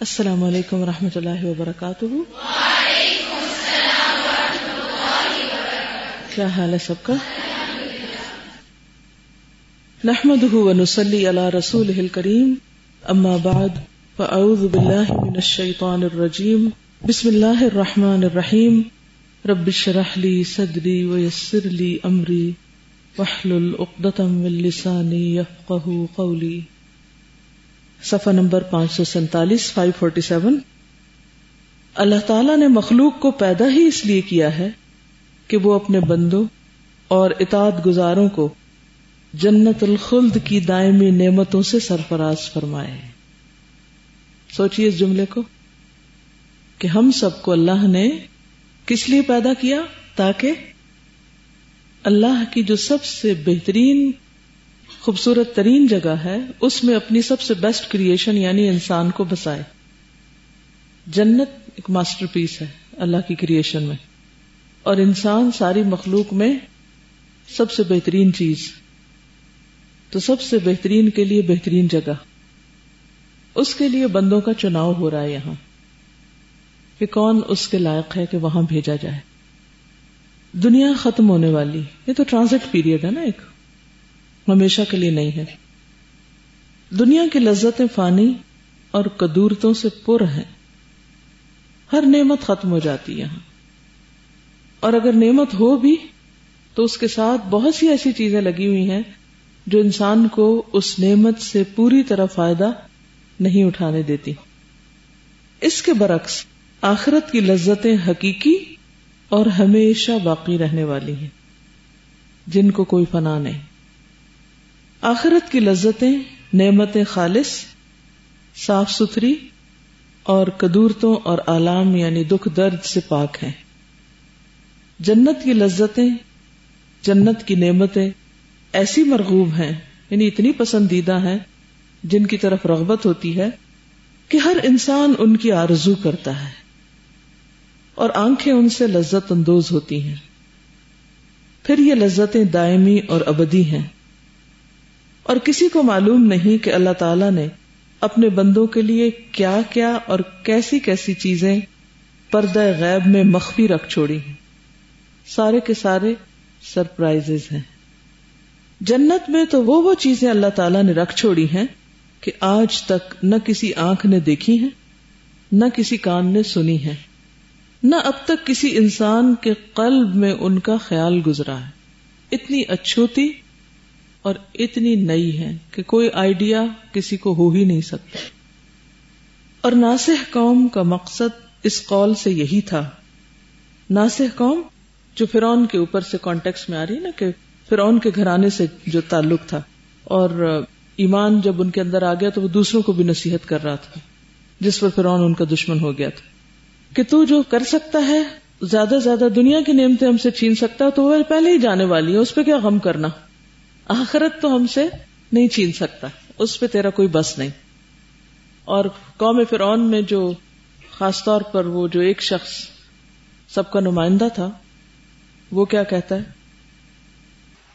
السلام علیکم و رحمۃ اللہ وبرکاتہ۔ کیا حال ہے سب کا؟ نحمد ونسلی علی رسول کریم اما بعد، فاعوذ باللہ من الشیطان الرجیم۔ بسم اللہ الرحمن الرحیم۔ رب اشرح لی صدری ویسر لی امری۔ واحلل عقدۃ من لسانی یفقهوا قولی۔ صفحہ نمبر پانچ سو سینتالیس فائیو فورٹی سیون اللہ تعالیٰ نے مخلوق کو پیدا ہی اس لیے کیا ہے کہ وہ اپنے بندوں اور اطاعت گزاروں کو جنت الخلد کی دائمی نعمتوں سے سرفراز فرمائے سوچیے اس جملے کو کہ ہم سب کو اللہ نے کس لیے پیدا کیا تاکہ اللہ کی جو سب سے بہترین خوبصورت ترین جگہ ہے، اس میں اپنی سب سے بیسٹ کریشن یعنی انسان کو بسائے۔ جنت ایک ماسٹر پیس ہے، اللہ کی کریشن میں۔ اور انسان ساری مخلوق میں سب سے بہترین چیز۔ تو سب سے بہترین کے لیے بہترین جگہ۔ اس کے لیے بندوں کا چناؤ ہو رہا ہے یہاں۔ کہ کون اس کے لائق ہے کہ وہاں بھیجا جائے۔ دنیا ختم ہونے والی، یہ تو ٹرانزٹ پیریڈ ہے نا ایک۔ ہمیشہ کے لیے نہیں ہے۔ دنیا کی لذتیں فانی اور کدورتوں سے پر ہیں۔ ہر نعمت ختم ہو جاتی ہے۔ یہاں اور اگر نعمت ہو بھی، تو اس کے ساتھ بہت سی ایسی چیزیں لگی ہوئی ہیں جو انسان کو اس نعمت سے پوری طرح فائدہ نہیں اٹھانے دیتی۔ اس کے برعکس، آخرت کی لذتیں حقیقی اور ہمیشہ باقی رہنے والی ہیں۔ جن کو کوئی فنا نہیں۔ آخرت کی لذتیں، نعمتیں خالص، صاف ستھری اور کدورتوں اور آلام یعنی دکھ درد سے پاک ہیں۔ جنت کی لذتیں، جنت کی نعمتیں ایسی مرغوب ہیں یعنی اتنی پسندیدہ ہیں، جن کی طرف رغبت ہوتی ہے کہ ہر انسان ان کی آرزو کرتا ہے۔ اور آنکھیں ان سے لذت اندوز ہوتی ہیں۔ پھر یہ لذتیں دائمی اور ابدی ہیں۔ اور کسی کو معلوم نہیں کہ اللہ تعالی نے اپنے بندوں کے لیے کیا کیا اور کیسی کیسی چیزیں پردہ غیب میں مخفی رکھ چھوڑی ہیں۔ سارے کے سارے سرپرائز ہیں۔ جنت میں تو وہ وہ چیزیں اللہ تعالیٰ نے رکھ چھوڑی ہیں کہ آج تک نہ کسی آنکھ نے دیکھی ہیں، نہ کسی کان نے سنی ہے نہ اب تک کسی انسان کے قلب میں ان کا خیال گزرا ہے۔ اتنی اچھوتی اور اتنی نئی ہے کہ کوئی آئیڈیا کسی کو ہو ہی نہیں سکتا۔ اور ناسح قوم کا مقصد اس قول سے یہی تھا۔ ناسح قوم جو فرون کے اوپر سے کانٹیکس میں آ رہی نا کہ فرون کے گھرانے سے جو تعلق تھا۔ اور ایمان جب ان کے اندر آ گیا تو وہ دوسروں کو بھی نصیحت کر رہا تھا، جس پر فرون ان کا دشمن ہو گیا تھا۔ کہ تو جو کر سکتا ہے، زیادہ زیادہ دنیا کی نعمتیں ہم سے چھین سکتا ہے، تو وہ پہلے ہی جانے والی ہے اس پہ کیا غم کرنا؟ آخرت تو ہم سے نہیں چھین سکتا، اس پہ تیرا کوئی بس نہیں۔ اور قوم فرعون میں جو خاص طور پر وہ جو ایک شخص سب کا نمائندہ تھا، وہ کیا کہتا ہے؟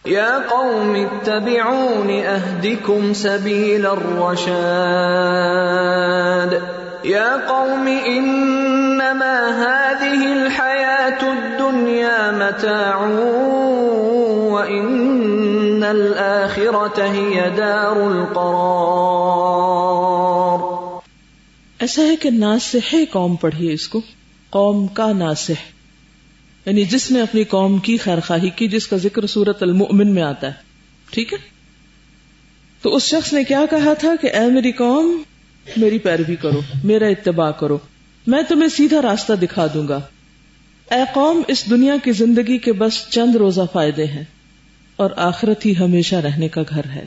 یا قوم اتبعون اہدکم سبیل الرشاد۔ یا قوم، انما هذه الحیات الدنیا متاعون۔ دار القرار. ایسا ہے کہ ناسح قوم پڑھی اس کو، قوم کا ناسح یعنی جس نے اپنی قوم کی خیر خواہی کی، جس کا ذکر سورت المؤمن میں آتا ہے۔ ٹھیک ہے؟ تو اس شخص نے کیا کہا تھا کہ، اے میری قوم، میری پیروی کرو، میرا اتباع کرو۔ میں تمہیں سیدھا راستہ دکھا دوں گا۔ اے قوم، اس دنیا کی زندگی کے بس چند روزہ فائدے ہیں۔ اور آخرت ہی ہمیشہ رہنے کا گھر ہے۔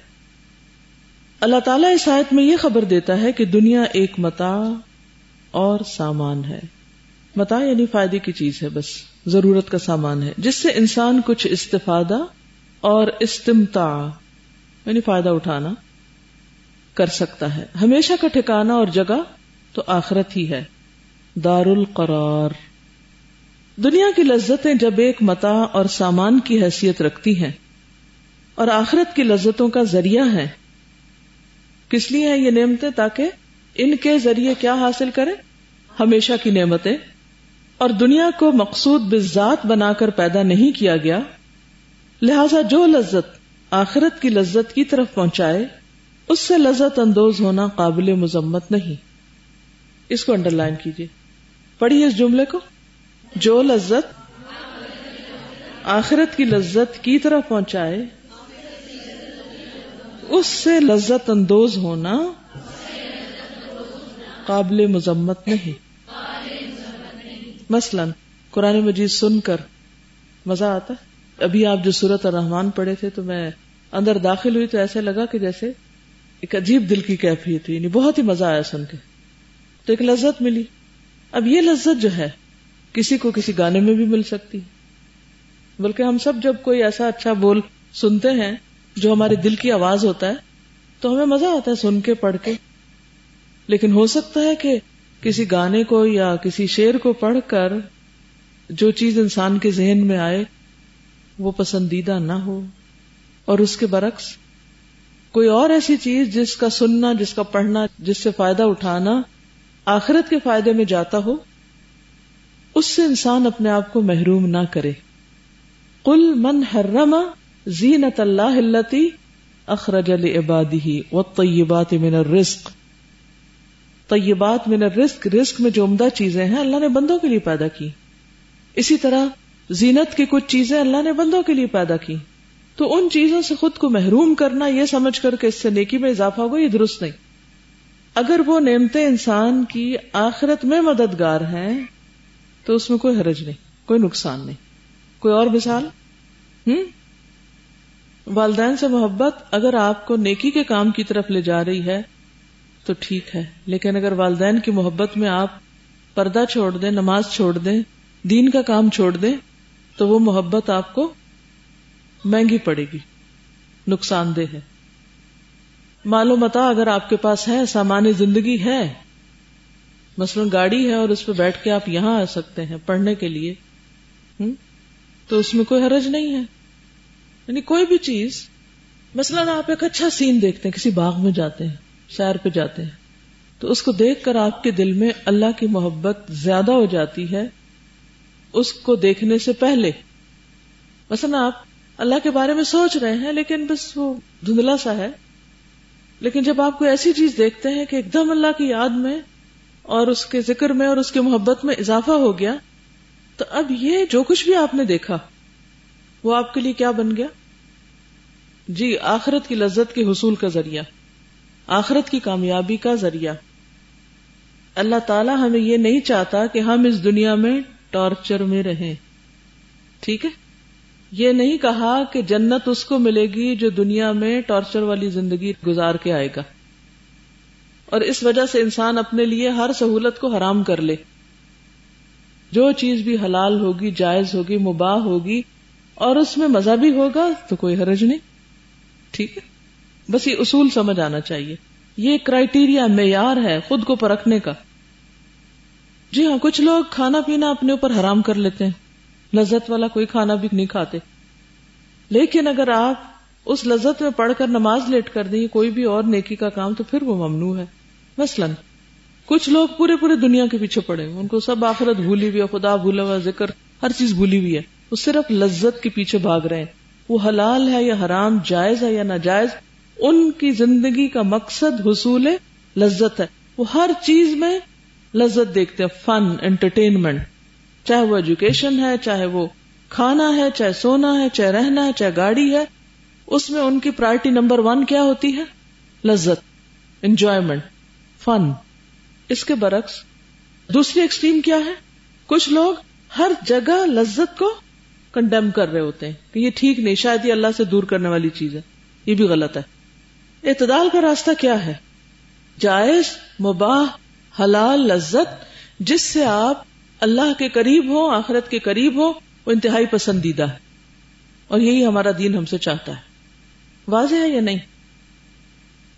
اللہ تعالیٰ اس آیت میں یہ خبر دیتا ہے کہ دنیا ایک متا اور سامان ہے۔ متا یعنی فائدے کی چیز ہے، بس ضرورت کا سامان ہے، جس سے انسان کچھ استفادہ اور استمتا یعنی فائدہ اٹھانا کر سکتا ہے۔ ہمیشہ کا ٹھکانا اور جگہ تو آخرت ہی ہے۔ دار القرار دنیا کی لذتیں جب ایک متا اور سامان کی حیثیت رکھتی ہیں اور آخرت کی لذتوں کا ذریعہ ہے۔ کس لیے ہے یہ نعمتیں تاکہ ان کے ذریعے کیا حاصل کرے ہمیشہ کی نعمتیں۔ اور دنیا کو مقصود بذات بنا کر پیدا نہیں کیا گیا، لہذا جو لذت آخرت کی لذت کی طرف پہنچائے، اس سے لذت اندوز ہونا قابل مذمت نہیں۔ اس کو انڈر لائن کیجیے پڑھیے اس جملے کو۔ جو لذت آخرت کی لذت کی طرف پہنچائے اس سے لذت اندوز ہونا قابل مذمت نہیں۔ مثلا قرآن مجید سن کر مزہ آتا۔ ابھی آپ جو سورت الرحمان پڑھے تھے تو میں اندر داخل ہوئی تو ایسے لگا کہ جیسے ایک عجیب دل کی کیفیت یعنی بہت ہی مزہ آیا سن کے۔ تو ایک لذت ملی۔ اب یہ لذت جو ہے، کسی کو کسی گانے میں بھی مل سکتی۔ بلکہ ہم سب جب کوئی ایسا اچھا بول سنتے ہیں جو ہمارے دل کی آواز ہوتا ہے، تو ہمیں مزہ آتا ہے سن کے، پڑھ کے۔ لیکن ہو سکتا ہے کہ کسی گانے کو یا کسی شعر کو پڑھ کر جو چیز انسان کے ذہن میں آئے، وہ پسندیدہ نہ ہو۔ اور اس کے برعکس، کوئی اور ایسی چیز جس کا سننا، جس کا پڑھنا، جس سے فائدہ اٹھانا آخرت کے فائدے میں جاتا ہو، اس سے انسان اپنے آپ کو محروم نہ کرے۔ کل من حرم زینت اللہ اخرج عبادی و طیبات من الرزق. طیبات من الرزق، رزق میں جو عمدہ چیزیں ہیں اللہ نے بندوں کے لیے پیدا کی۔ اسی طرح زینت کی کچھ چیزیں اللہ نے بندوں کے لیے پیدا کی۔ تو ان چیزوں سے خود کو محروم کرنا، یہ سمجھ کر کہ اس سے نیکی میں اضافہ ہوگا یہ درست نہیں۔ اگر وہ نعمتیں انسان کی آخرت میں مددگار ہیں، تو اس میں کوئی حرج نہیں، کوئی نقصان نہیں۔ کوئی اور مثال؟ ہوں والدین سے محبت اگر آپ کو نیکی کے کام کی طرف لے جا رہی ہے، تو ٹھیک ہے۔ لیکن اگر والدین کی محبت میں آپ پردہ چھوڑ دیں، نماز چھوڑ دیں، دین کا کام چھوڑ دیں، تو وہ محبت آپ کو مہنگی پڑے گی، نقصان دہ ہے۔ معلومتا اگر آپ کے پاس ہے، سامان زندگی ہے، مثلا گاڑی ہے اور اس پہ بیٹھ کے آپ یہاں آ سکتے ہیں پڑھنے کے لیے تو اس میں کوئی حرج نہیں ہے۔ یعنی کوئی بھی چیز، مثلاً آپ ایک اچھا سین دیکھتے ہیں، کسی باغ میں جاتے ہیں سیر پہ جاتے ہیں، تو اس کو دیکھ کر آپ کے دل میں اللہ کی محبت زیادہ ہو جاتی ہے اس کو دیکھنے سے پہلے۔ مثلا آپ اللہ کے بارے میں سوچ رہے ہیں، لیکن بس وہ دھندلا سا ہے۔ لیکن جب آپ کو ایسی چیز دیکھتے ہیں کہ ایک دم اللہ کی یاد میں اور اس کے ذکر میں اور اس کی محبت میں اضافہ ہو گیا، تو اب یہ جو کچھ بھی آپ نے دیکھا وہ آپ کے لیے کیا بن گیا؟ جی آخرت کی لذت کے حصول کا ذریعہ، آخرت کی کامیابی کا ذریعہ۔ اللہ تعالیٰ ہمیں یہ نہیں چاہتا کہ ہم اس دنیا میں ٹارچر میں رہیں۔ ٹھیک ہے؟ یہ نہیں کہا کہ جنت اس کو ملے گی جو دنیا میں ٹارچر والی زندگی گزار کے آئے گا۔ اور اس وجہ سے انسان اپنے لیے ہر سہولت کو حرام کر لے۔ جو چیز بھی حلال ہوگی، جائز ہوگی، مباح ہوگی اور اس میں مزہ بھی ہوگا تو کوئی حرج نہیں۔ ٹھیک ہے۔ بس یہ اصول سمجھ آنا چاہیے۔ یہ کرائٹیریا معیار ہے خود کو پرکھنے کا۔ جی ہاں کچھ لوگ کھانا پینا اپنے اوپر حرام کر لیتے ہیں۔ لذت والا کوئی کھانا بھی نہیں کھاتے۔ لیکن اگر آپ اس لذت میں پڑھ کر نماز لیٹ کر دیں کوئی بھی اور نیکی کا کام، تو پھر وہ ممنوع ہے۔ مثلاً، کچھ لوگ پورے پورے دنیا کے پیچھے پڑے۔ ان کو سب آخرت بھولی ہوئی ہے، خدا بھولا ہوا ذکر، ہر چیز بھولی ہوئی ہے۔ وہ صرف لذت کے پیچھے بھاگ رہے ہیں۔ وہ حلال ہے یا حرام، جائز ہے یا ناجائز، ان کی زندگی کا مقصد حصول لذت ہے۔ وہ ہر چیز میں لذت دیکھتے ہیں، فن انٹرٹینمنٹ چاہے وہ ایجوکیشن ہے، چاہے وہ کھانا ہے، چاہے سونا ہے، چاہے رہنا ہے، چاہے گاڑی ہے، اس میں ان کی پرائرٹی نمبر ون کیا ہوتی ہے؟ لذت انجوائمنٹ فن اس کے برعکس، دوسری ایکسٹریم کیا ہے؟ کچھ لوگ ہر جگہ لذت کو کنڈیم کر رہے ہوتے ہیں کہ یہ ٹھیک نہیں، شاید یہ اللہ سے دور کرنے والی چیز ہے۔ یہ بھی غلط ہے۔ اعتدال کا راستہ کیا ہے؟ جائز، مباح، حلال، لذت، جس سے آپ اللہ کے قریب ہو آخرت کے قریب ہو وہ انتہائی پسندیدہ ہے۔ اور یہی ہمارا دین ہم سے چاہتا ہے۔ واضح ہے یا نہیں؟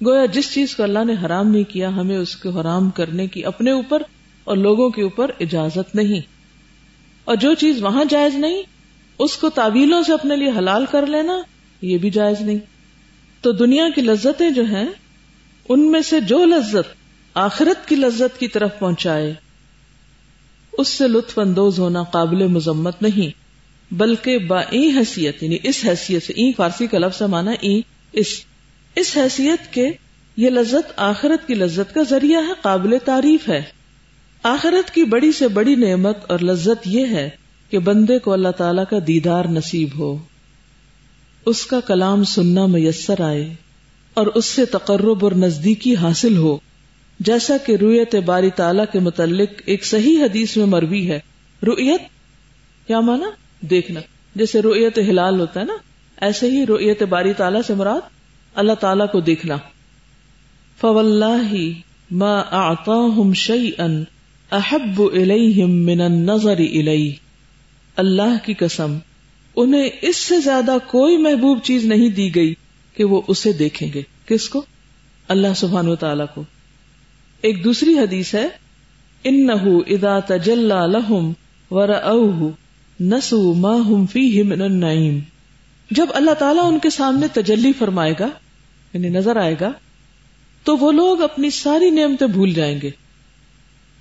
گویا جس چیز کو اللہ نے حرام نہیں کیا، ہمیں اس کو حرام کرنے کی اپنے اوپر اور لوگوں کے اوپر اجازت نہیں۔ اور جو چیز وہاں جائز نہیں اس کو تعویلوں سے اپنے لیے حلال کر لینا، یہ بھی جائز نہیں۔ تو دنیا کی لذتیں جو ہیں، ان میں سے جو لذت آخرت کی لذت کی طرف پہنچائے، اس سے لطف اندوز ہونا قابل مذمت نہیں، بلکہ با این حیثیت یعنی اس حیثیت سے این فارسی کا لفظ مانا این اس اس حیثیت کے یہ لذت آخرت کی لذت کا ذریعہ ہے، قابل تعریف ہے۔ آخرت کی بڑی سے بڑی نعمت اور لذت یہ ہے کہ بندے کو اللہ تعالی کا دیدار نصیب ہو۔ اس کا کلام سننا میسر آئے اور اس سے تقرب اور نزدیکی حاصل ہو۔ جیسا کہ رویت باری تعالیٰ کے متعلق ایک صحیح حدیث میں مروی ہے۔ رویت کیا مانا؟ دیکھنا۔ جیسے رویت ہلال ہوتا ہے نا، ایسے ہی رویت باری تعالیٰ سے مراد اللہ تعالیٰ کو دیکھنا۔ ما اعطاهم شيئا احب اليهم من النظر اليه اللہ کی قسم، انہیں اس سے زیادہ کوئی محبوب چیز نہیں دی گئی کہ وہ اسے دیکھیں گے۔ کس کو؟ اللہ سبحان و تعالی کو۔ ایک دوسری حدیث ہے ان ادا تجلا لہم ور نسو ما ہم فی من النعیم۔ جب اللہ تعالیٰ ان کے سامنے تجلی فرمائے گا یعنی نظر آئے گا، تو وہ لوگ اپنی ساری نعمتیں بھول جائیں گے۔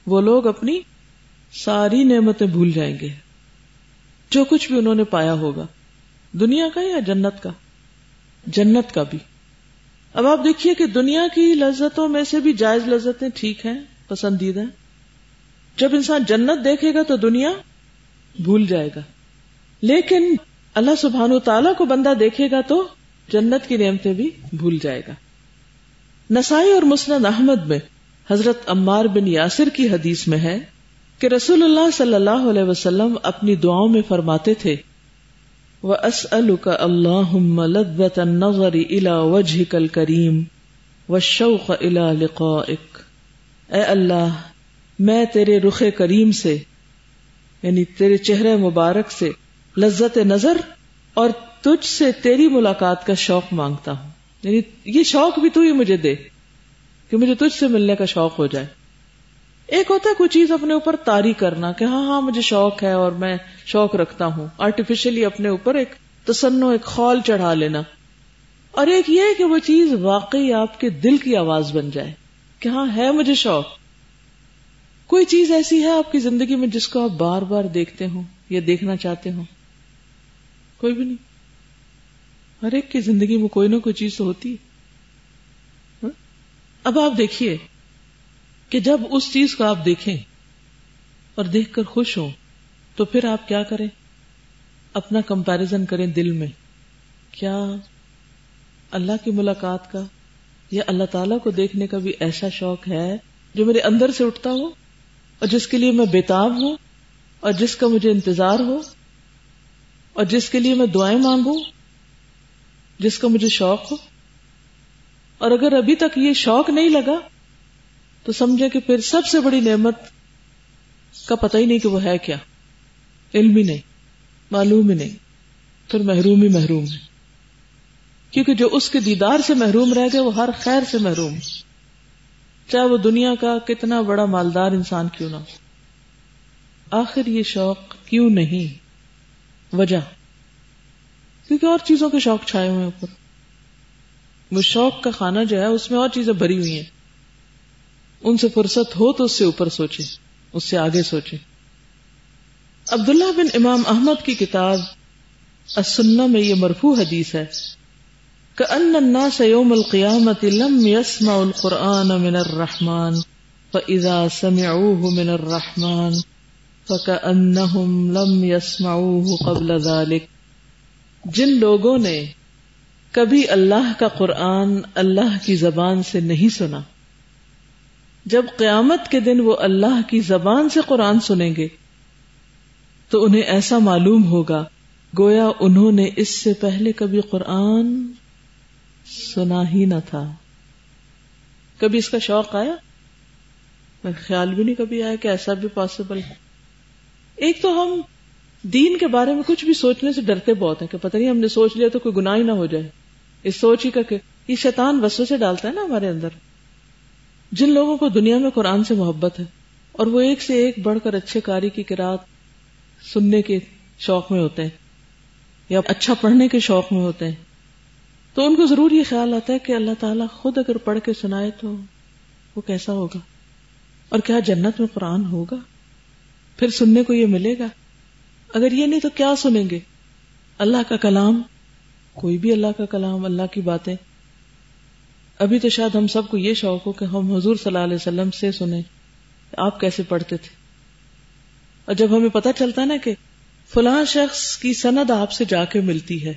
وہ لوگ اپنی ساری نعمتیں بھول جائیں گے۔ جو کچھ بھی انہوں نے پایا ہوگا۔ دنیا کا یا جنت کا؟ جنت کا بھی۔ اب آپ دیکھیے کہ دنیا کی لذتوں میں سے بھی جائز لذتیں ٹھیک ہیں پسندیدہ جب انسان جنت دیکھے گا تو دنیا بھول جائے گا۔ لیکن اللہ سبحان و تعالیٰ کو بندہ دیکھے گا تو جنت کی نعمتیں بھی بھول جائے گا۔ نسائی اور مسند احمد میں حضرت عمار بن یاسر کی حدیث میں ہے کہ رسول اللہ صلی اللہ علیہ وسلم اپنی دعاؤں میں فرماتے تھے وہ اللہ نظر الا وجہ کل کریم اے اللہ، میں تیرے رخ کریم سے یعنی تیرے چہرے مبارک سے لذت نظر اور تجھ سے تیری ملاقات کا شوق مانگتا ہوں۔ یعنی یہ شوق بھی تو ہی مجھے دے کہ مجھے تجھ سے ملنے کا شوق ہو جائے۔ ایک ہوتا ہے کوئی چیز اپنے اوپر تاری کرنا کہ ہاں ہاں مجھے شوق ہے اور میں شوق رکھتا ہوں۔ آرٹیفیشلی اپنے اوپر ایک تسنو ایک خول چڑھا لینا۔ اور ایک یہ کہ وہ چیز واقعی آپ کے دل کی آواز بن جائے کہ ہاں ہے مجھے شوق۔ کوئی چیز ایسی ہے آپ کی زندگی میں جس کو آپ بار بار دیکھتے ہوں یا دیکھنا چاہتے ہوں؟ کوئی بھی نہیں۔ ہر ایک کی زندگی میں کوئی نہ کوئی چیز تو ہوتی ہاں؟ اب آپ دیکھیے۔ کہ جب اس چیز کو آپ دیکھیں اور دیکھ کر خوش ہوں، تو پھر آپ کیا کریں؟ اپنا کمپیرزن کریں دل میں۔ کیا اللہ کی ملاقات کا یا اللہ تعالی کو دیکھنے کا بھی ایسا شوق ہے جو میرے اندر سے اٹھتا ہو اور جس کے لیے میں بےتاب ہوں اور جس کا مجھے انتظار ہو اور جس کے لیے میں دعائیں مانگوں، جس کا مجھے شوق ہو؟ اور اگر ابھی تک یہ شوق نہیں لگا تو سمجھے کہ پھر سب سے بڑی نعمت کا پتہ ہی نہیں کہ وہ ہے کیا۔ علم ہی نہیں، معلوم ہی نہیں، پھر محروم ہی محروم ہے۔ کیونکہ جو اس کے دیدار سے محروم رہ گئے، وہ ہر خیر سے محروم چاہے وہ دنیا کا کتنا بڑا مالدار انسان کیوں نہ ہو۔ آخر یہ شوق کیوں نہیں؟ وجہ۔ کیونکہ اور چیزوں کے شوق چھائے ہوئے اوپر۔ وہ شوق کا کھانا جو ہے، اس میں اور چیزیں بھری ہوئی ہیں۔ ان سے فرصت ہو تو اس سے اوپر سوچے، اس سے آگے سوچے۔ عبداللہ بن امام احمد کی کتاب السنہ میں یہ مرفوع حدیث ہے۔ کہ ان الناس یوم القیامت لم يسمع القرآن من الرحمن فاذا سمعوه من الرحمن فكأنهم لم يسمعوه قبل ذلك جن لوگوں نے کبھی اللہ کا قرآن اللہ کی زبان سے نہیں سنا جب قیامت کے دن وہ اللہ کی زبان سے قرآن سنیں گے، تو انہیں ایسا معلوم ہوگا، گویا انہوں نے اس سے پہلے کبھی قرآن سنا ہی نہ تھا۔ کبھی اس کا شوق آیا؟ خیال بھی نہیں کبھی آیا کہ ایسا بھی پاسبل ہے۔ ایک تو ہم دین کے بارے میں کچھ بھی سوچنے سے ڈرتے بہت ہیں کہ پتہ نہیں ہم نے سوچ لیا تو کوئی گناہ ہی نہ ہو جائے۔ اس سوچ ہی کا کہ یہ شیطان وسو سے ڈالتا ہے نا ہمارے اندر۔ جن لوگوں کو دنیا میں قرآن سے محبت ہے، اور وہ ایک سے ایک بڑھ کر اچھے کاری کی کراط سننے کے شوق میں ہوتے ہیں، یا اچھا پڑھنے کے شوق میں ہوتے ہیں۔ تو ان کو ضرور یہ خیال آتا ہے کہ اللہ تعالیٰ خود اگر پڑھ کے سنائے تو وہ کیسا ہوگا؟ اور کیا جنت میں قرآن ہوگا؟ پھر سننے کو یہ ملے گا۔ اگر یہ نہیں تو کیا سنیں گے؟ اللہ کا کلام، کوئی بھی اللہ کا کلام، اللہ کی باتیں ابھی تو شاید ہم سب کو یہ شوق ہو کہ ہم حضور صلی اللہ علیہ وسلم سے سنیں آپ کیسے پڑھتے تھے؟ اور جب ہمیں پتہ چلتا نا کہ فلاں شخص کی سند آپ سے جا کے ملتی ہے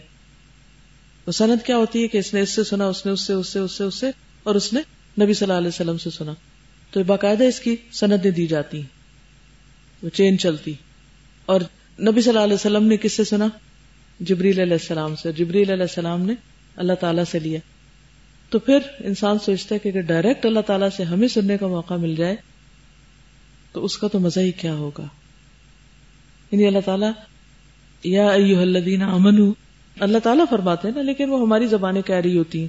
وہ سند کیا ہوتی ہے کہ اس نے اس سے سنا، اس نے اس سے اس سے اس سے اس سے، اور اس نے نبی صلی اللہ علیہ وسلم سے سنا۔ تو باقاعدہ اس کی سندیں دی جاتی ہیں، وہ چین چلتی۔ اور نبی صلی اللہ علیہ وسلم نے کس سے سنا؟ جبریل علیہ السلام سے۔ جبریل علیہ السلام نے اللہ تعالیٰ سے لیا۔ تو پھر انسان سوچتا ہے کہ اگر ڈائریکٹ اللہ تعالیٰ سے ہمیں سننے کا موقع مل جائے، تو اس کا تو مزہ ہی کیا ہوگا؟ یعنی اللہ تعالیٰ، یا ایوہ الذین امنو اللہ تعالیٰ فرماتے ہیں نا، لیکن وہ ہماری زبانیں کہہ رہی ہوتی ہیں۔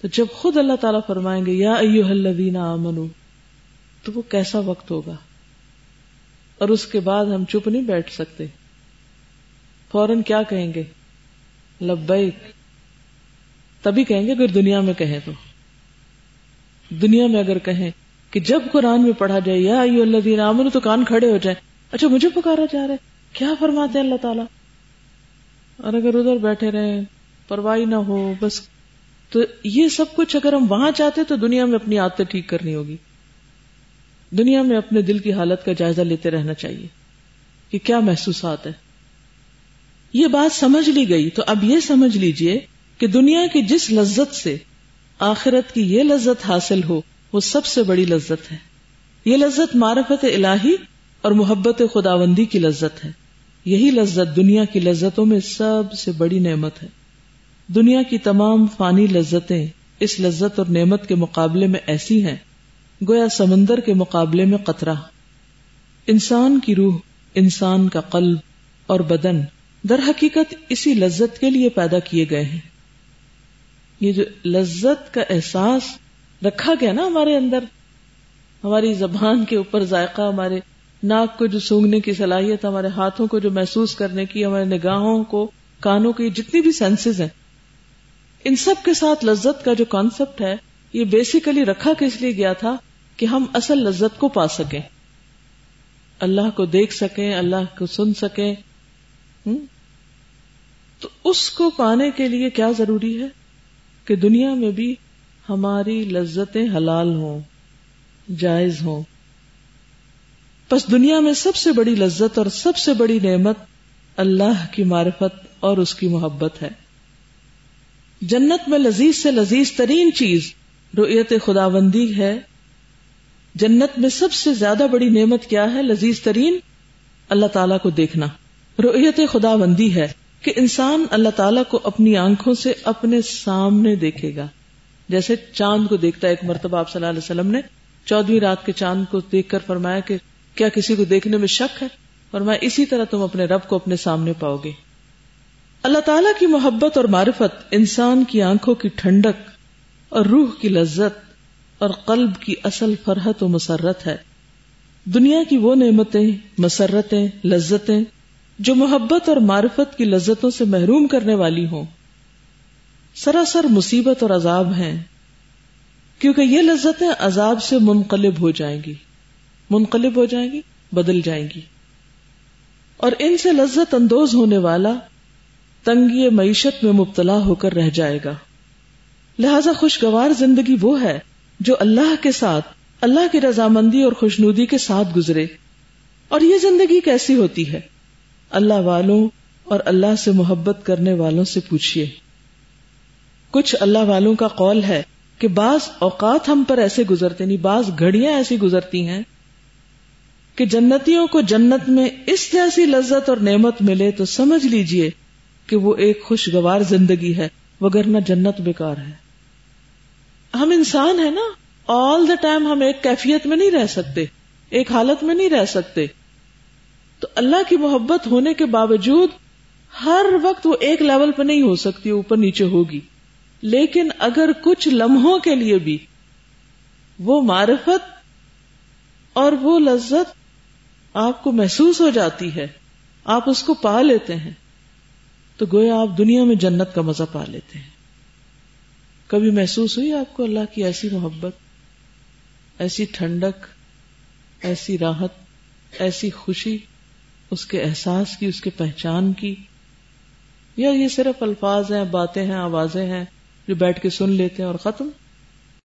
تو جب خود اللہ تعالیٰ فرمائیں گے، یا ایوہ الذین آمنو، تو وہ کیسا وقت ہوگا؟ اور اس کے بعد ہم چپ نہیں بیٹھ سکتے۔ فوراً کیا کہیں گے؟ لبیک تبھی کہیں گے اگر دنیا میں کہیں تو۔ دنیا میں اگر کہیں کہ جب قرآن میں پڑھا جائے، یا ایوہ الذین آمنو تو کان کھڑے ہو جائیں۔ اچھا مجھے پکارا جا رہا ہے۔ کیا فرماتے ہیں اللہ تعالیٰ؟ اور اگر ادھر بیٹھے رہے پرواہی نہ ہو، بس۔ تو یہ سب کچھ اگر ہم وہاں چاہتے تو دنیا میں اپنی عادتیں ٹھیک کرنی ہوگی۔ دنیا میں اپنے دل کی حالت کا جائزہ لیتے رہنا چاہیے کہ کیا محسوسات ہے یہ بات سمجھ لی گئی، تو اب یہ سمجھ لیجیے کہ دنیا کی جس لذت سے آخرت کی یہ لذت حاصل ہو، وہ سب سے بڑی لذت ہے۔ یہ لذت معرفت الہی اور محبت خداوندی کی لذت ہے۔ یہی لذت دنیا کی لذتوں میں سب سے بڑی نعمت ہے۔ دنیا کی تمام فانی لذتیں اس لذت اور نعمت کے مقابلے میں ایسی ہیں، گویا سمندر کے مقابلے میں قطرہ۔ انسان کی روح، انسان کا قلب اور بدن در حقیقت اسی لذت کے لیے پیدا کیے گئے ہیں۔ یہ جو لذت کا احساس رکھا گیا نا ہمارے اندر، ہماری زبان کے اوپر ذائقہ، ہمارے ناک کو جو سونگنے کی صلاحیت، ہمارے ہاتھوں کو جو محسوس کرنے کی، ہمارے نگاہوں کو، کانوں کی جتنی بھی سینسز ہیں، ان سب کے ساتھ لذت کا جو کانسیپٹ ہے، یہ بیسیکلی رکھا کس لیے گیا تھا کہ ہم اصل لذت کو پا سکیں۔ اللہ کو دیکھ سکیں، اللہ کو سن سکیں۔ تو اس کو پانے کے لیے کیا ضروری ہے؟ کہ دنیا میں بھی ہماری لذتیں حلال ہوں، جائز ہوں۔ بس دنیا میں سب سے بڑی لذت اور سب سے بڑی نعمت اللہ کی معرفت اور اس کی محبت ہے۔ جنت میں لذیذ سے لذیذ ترین چیز رویت خداوندی ہے۔ جنت میں سب سے زیادہ بڑی نعمت کیا ہے؟ لذیذ ترین اللہ تعالیٰ کو دیکھنا۔ رویت خدا بندی ہے۔ کہ انسان اللہ تعالیٰ کو اپنی آنکھوں سے اپنے سامنے دیکھے گا۔ جیسے چاند کو دیکھتا ہے، ایک مرتبہ آپ صلی اللہ علیہ وسلم نے چودویں رات کے چاند کو دیکھ کر فرمایا کہ کیا کسی کو دیکھنے میں شک ہے؟ اور میں اسی طرح تم اپنے رب کو اپنے سامنے پاؤ گے۔ اللہ تعالیٰ کی محبت اور معرفت انسان کی آنکھوں کی ٹھنڈک اور روح کی لذت اور قلب کی اصل فرحت و مسرت ہے۔ دنیا کی وہ نعمتیں، مسرتیں، لذتیں جو محبت اور معرفت کی لذتوں سے محروم کرنے والی ہوں۔ سراسر مصیبت اور عذاب ہیں، کیونکہ یہ لذتیں عذاب سے منقلب ہو جائیں گی۔ منقلب ہو جائیں گی، بدل جائیں گی۔ اور ان سے لذت اندوز ہونے والا تنگی معیشت میں مبتلا ہو کر رہ جائے گا۔ لہذا خوشگوار زندگی وہ ہے جو اللہ کے ساتھ، اللہ کی رضامندی اور خوشنودی کے ساتھ گزرے۔ اور یہ زندگی کیسی ہوتی ہے؟ اللہ والوں اور اللہ سے محبت کرنے والوں سے پوچھیے کچھ اللہ والوں کا قول ہے کہ بعض اوقات ہم پر ایسے گزرتے نہیں یعنی بعض گھڑیاں ایسی گزرتی ہیں کہ جنتیوں کو جنت میں اس جیسی لذت اور نعمت ملے تو سمجھ لیجیے کہ وہ ایک خوشگوار زندگی ہے وگرنہ جنت بیکار ہے۔ ہم انسان ہیں نا آل دا ٹائم ہم ایک کیفیت میں نہیں رہ سکتے، ایک حالت میں نہیں رہ سکتے۔ تو اللہ کی محبت ہونے کے باوجود ہر وقت وہ ایک لیول پہ نہیں ہو سکتی اوپر نیچے ہوگی۔ لیکن اگر کچھ لمحوں کے لیے بھی وہ معرفت اور وہ لذت آپ کو محسوس ہو جاتی ہے، آپ اس کو پا لیتے ہیں، تو گویا آپ دنیا میں جنت کا مزہ پا لیتے ہیں۔ کبھی محسوس ہوئی آپ کو اللہ کی ایسی محبت، ایسی ٹھنڈک، ایسی راحت، ایسی خوشی؟ اس کے احساس کی، اس کے پہچان کی۔ یا یہ صرف الفاظ ہیں، باتیں ہیں، آوازیں ہیں جو بیٹھ کے سن لیتے ہیں اور ختم۔